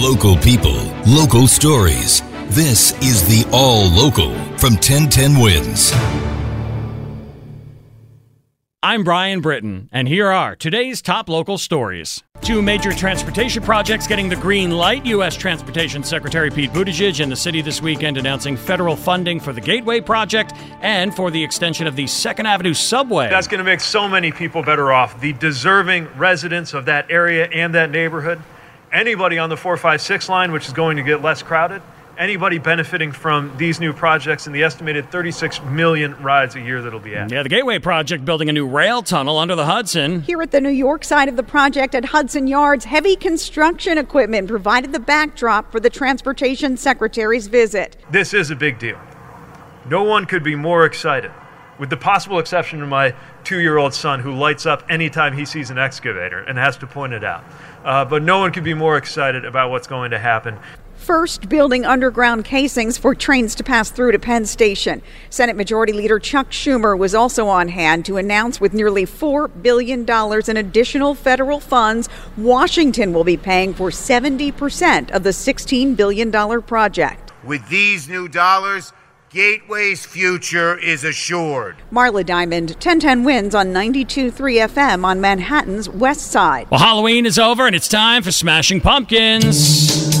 Local people, local stories. This is the All Local from 1010 Wins. I'm Brian Britton, and here are today's top local stories. Two major transportation projects getting the green light. U.S. Transportation Secretary Pete Buttigieg in the city this weekend announcing federal funding for the Gateway Project and for the extension of the Second Avenue subway. That's going to make so many people better off. The deserving residents of that area and that neighborhood, anybody on the 456 line, which is going to get less crowded anybody benefiting from these new projects and the estimated 36 million rides a year that'll be added. Yeah, the Gateway Project building a new rail tunnel under the Hudson. Here at the New York side of the project at Hudson Yards, heavy construction equipment provided the backdrop for the Transportation Secretary's visit. This is a big deal. No one could be more excited, with the possible exception of my two year old son who lights up anytime he sees an excavator and has to point it out. Uh, but no one could be more excited about what's going to happen first building underground casings for trains to pass through to Penn Station. Senate Majority Leader Chuck Schumer was also on hand to announce with nearly $4 billion in additional federal funds, Washington will be paying for 70% of the $16 billion project. With these new dollars, Gateway's future is assured. Marla Diamond, 1010 wins on 92.3 FM on Manhattan's West Side. Well, Halloween is over and it's time for Smashing Pumpkins.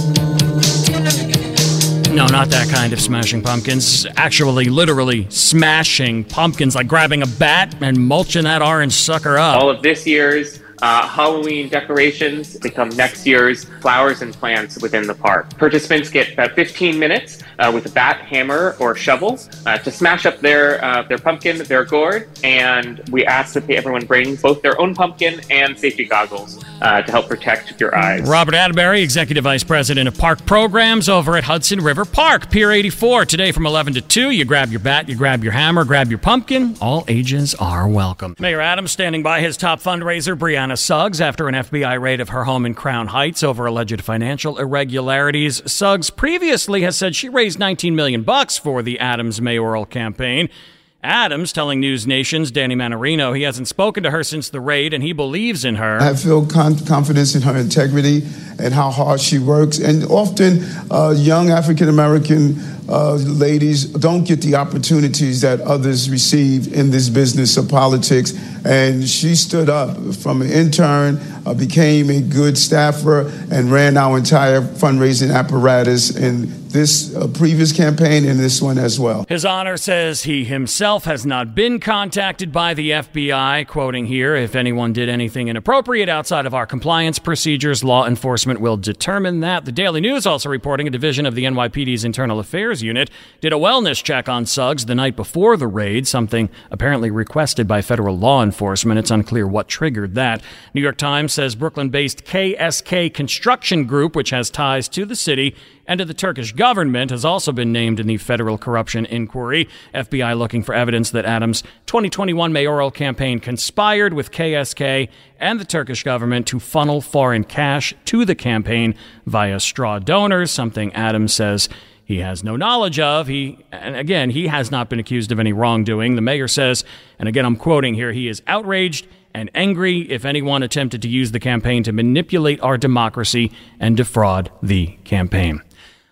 No, not that kind of smashing pumpkins. Actually, literally smashing pumpkins, like grabbing a bat and mulching that orange sucker up. All of this year's uh, Halloween decorations become next year's flowers and plants within the park. Participants get about 15 minutes uh, with a bat, hammer, or shovel uh, to smash up their uh, their pumpkin, their gourd, and we ask that everyone bring both their own pumpkin and safety goggles uh, to help protect your eyes. Robert Atterbury, Executive Vice President of Park Programs over at Hudson River Park, Pier 84. Today from 11 to 2, you grab your bat, you grab your hammer, grab your pumpkin. All ages are welcome. Mayor Adams standing by his top fundraiser, Brianna Suggs, after an FBI raid of her home in Crown Heights over alleged financial irregularities. Suggs previously has said she raised raised 19 million bucks for the Adams mayoral campaign. Adams telling News Nation's Danny Mannarino he hasn't spoken to her since the raid and he believes in her. I feel con- confidence in her integrity and how hard she works. And often, uh, young African American uh, ladies don't get the opportunities that others receive in this business of politics. And she stood up from an intern, uh, became a good staffer, and ran our entire fundraising apparatus. in this uh, previous campaign and this one as well. His Honor says he himself has not been contacted by the FBI, quoting here If anyone did anything inappropriate outside of our compliance procedures, law enforcement will determine that. The Daily News also reporting a division of the NYPD's Internal Affairs Unit did a wellness check on Suggs the night before the raid, something apparently requested by federal law enforcement. It's unclear what triggered that. New York Times says Brooklyn based KSK Construction Group, which has ties to the city, and to the Turkish government has also been named in the federal corruption inquiry. FBI looking for evidence that Adams' 2021 mayoral campaign conspired with KSK and the Turkish government to funnel foreign cash to the campaign via straw donors, something Adams says he has no knowledge of. He, and again, he has not been accused of any wrongdoing. The mayor says, and again, I'm quoting here, he is outraged and angry if anyone attempted to use the campaign to manipulate our democracy and defraud the campaign.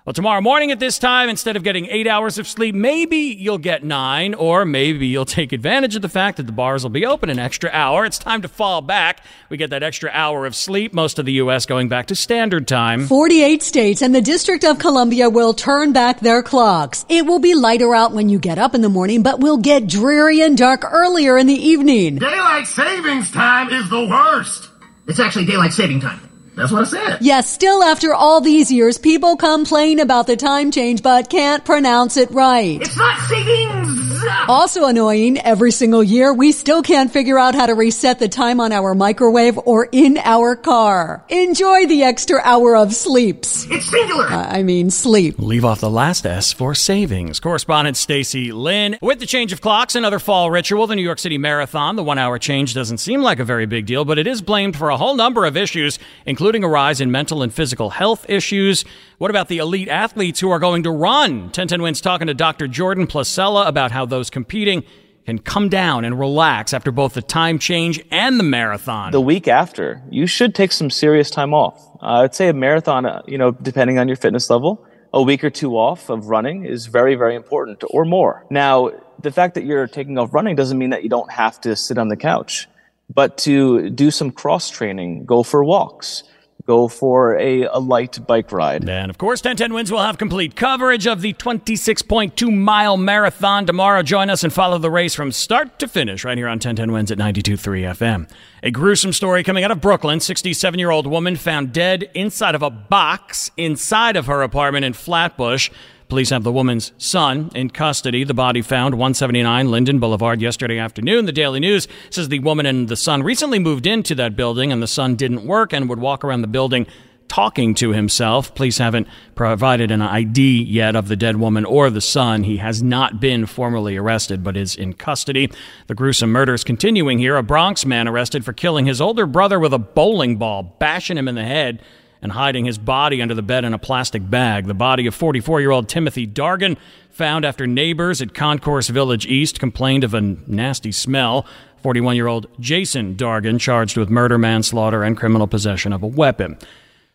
Well, tomorrow morning at this time, instead of getting eight hours of sleep, maybe you'll get nine, or maybe you'll take advantage of the fact that the bars will be open an extra hour. It's time to fall back. We get that extra hour of sleep, most of the U.S. going back to standard time. 48 states and the District of Columbia will turn back their clocks. It will be lighter out when you get up in the morning, but will get dreary and dark earlier in the evening. Daylight savings time is the worst. It's actually daylight saving time. That's what I said. Yes, still after all these years, people complain about the time change but can't pronounce it right. It's not savings. Also annoying, every single year, we still can't figure out how to reset the time on our microwave or in our car. Enjoy the extra hour of sleeps. It's singular. Uh, I mean, sleep. Leave off the last S for savings. Correspondent Stacy Lynn. With the change of clocks, another fall ritual, the New York City Marathon. The one hour change doesn't seem like a very big deal, but it is blamed for a whole number of issues, including a rise in mental and physical health issues. What about the elite athletes who are going to run? 1010 Wins talking to Dr. Jordan Placella about how those competing can come down and relax after both the time change and the marathon. The week after, you should take some serious time off. Uh, I'd say a marathon, uh, you know, depending on your fitness level, a week or two off of running is very, very important or more. Now, the fact that you're taking off running doesn't mean that you don't have to sit on the couch, but to do some cross training, go for walks, go for a, a light bike ride. And of course, 1010 Wins will have complete coverage of the 26.2 mile marathon tomorrow. Join us and follow the race from start to finish right here on 1010 Wins at 92.3 FM. A gruesome story coming out of Brooklyn. 67 year old woman found dead inside of a box inside of her apartment in Flatbush. Police have the woman's son in custody. The body found 179 Linden Boulevard yesterday afternoon. The Daily News says the woman and the son recently moved into that building and the son didn't work and would walk around the building talking to himself. Police haven't provided an ID yet of the dead woman or the son. He has not been formally arrested, but is in custody. The gruesome murder is continuing here. A Bronx man arrested for killing his older brother with a bowling ball, bashing him in the head and hiding his body under the bed in a plastic bag. The body of 44 year old Timothy Dargan, found after neighbors at Concourse Village East complained of a nasty smell. 41 year old Jason Dargan, charged with murder, manslaughter, and criminal possession of a weapon.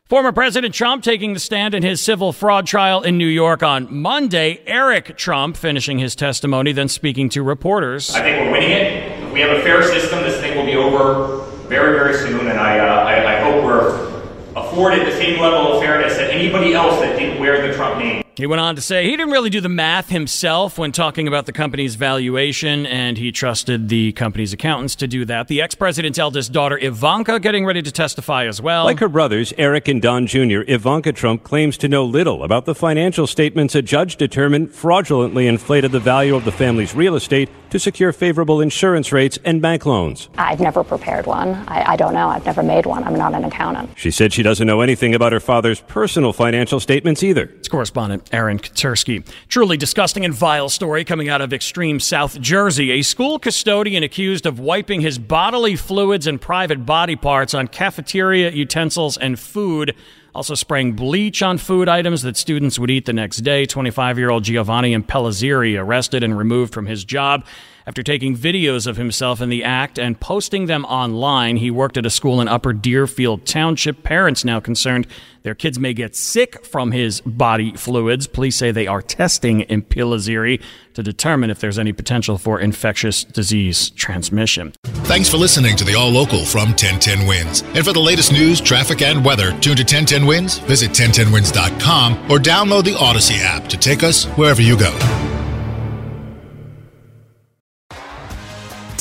Former President Trump taking the stand in his civil fraud trial in New York on Monday. Eric Trump finishing his testimony, then speaking to reporters. I think we're winning it. We have a fair system, this thing will be over very, very soon, and I, uh, I, I hope we're afforded the same level of fairness that anybody else that didn't wear the Trump name. He went on to say he didn't really do the math himself when talking about the company's valuation, and he trusted the company's accountants to do that. The ex president's eldest daughter, Ivanka, getting ready to testify as well. Like her brothers, Eric and Don Jr., Ivanka Trump claims to know little about the financial statements a judge determined fraudulently inflated the value of the family's real estate to secure favorable insurance rates and bank loans. I've never prepared one. I, I don't know. I've never made one. I'm not an accountant. She said she doesn't know anything about her father's personal financial statements either. It's correspondent Aaron Katersky. Truly disgusting and vile story coming out of extreme South Jersey. A school custodian accused of wiping his bodily fluids and private body parts on cafeteria utensils and food also spraying bleach on food items that students would eat the next day. 25 year old Giovanni Impellizzeri arrested and removed from his job after taking videos of himself in the act and posting them online. He worked at a school in Upper Deerfield Township. Parents now concerned their kids may get sick from his body fluids. Police say they are testing Impellizzeri to determine if there's any potential for infectious disease transmission. Thanks for listening to the All Local from 1010 Wins. And for the latest news, traffic, and weather, tune to 1010 Wins, visit 1010wins.com, or download the Audacy app to take us wherever you go.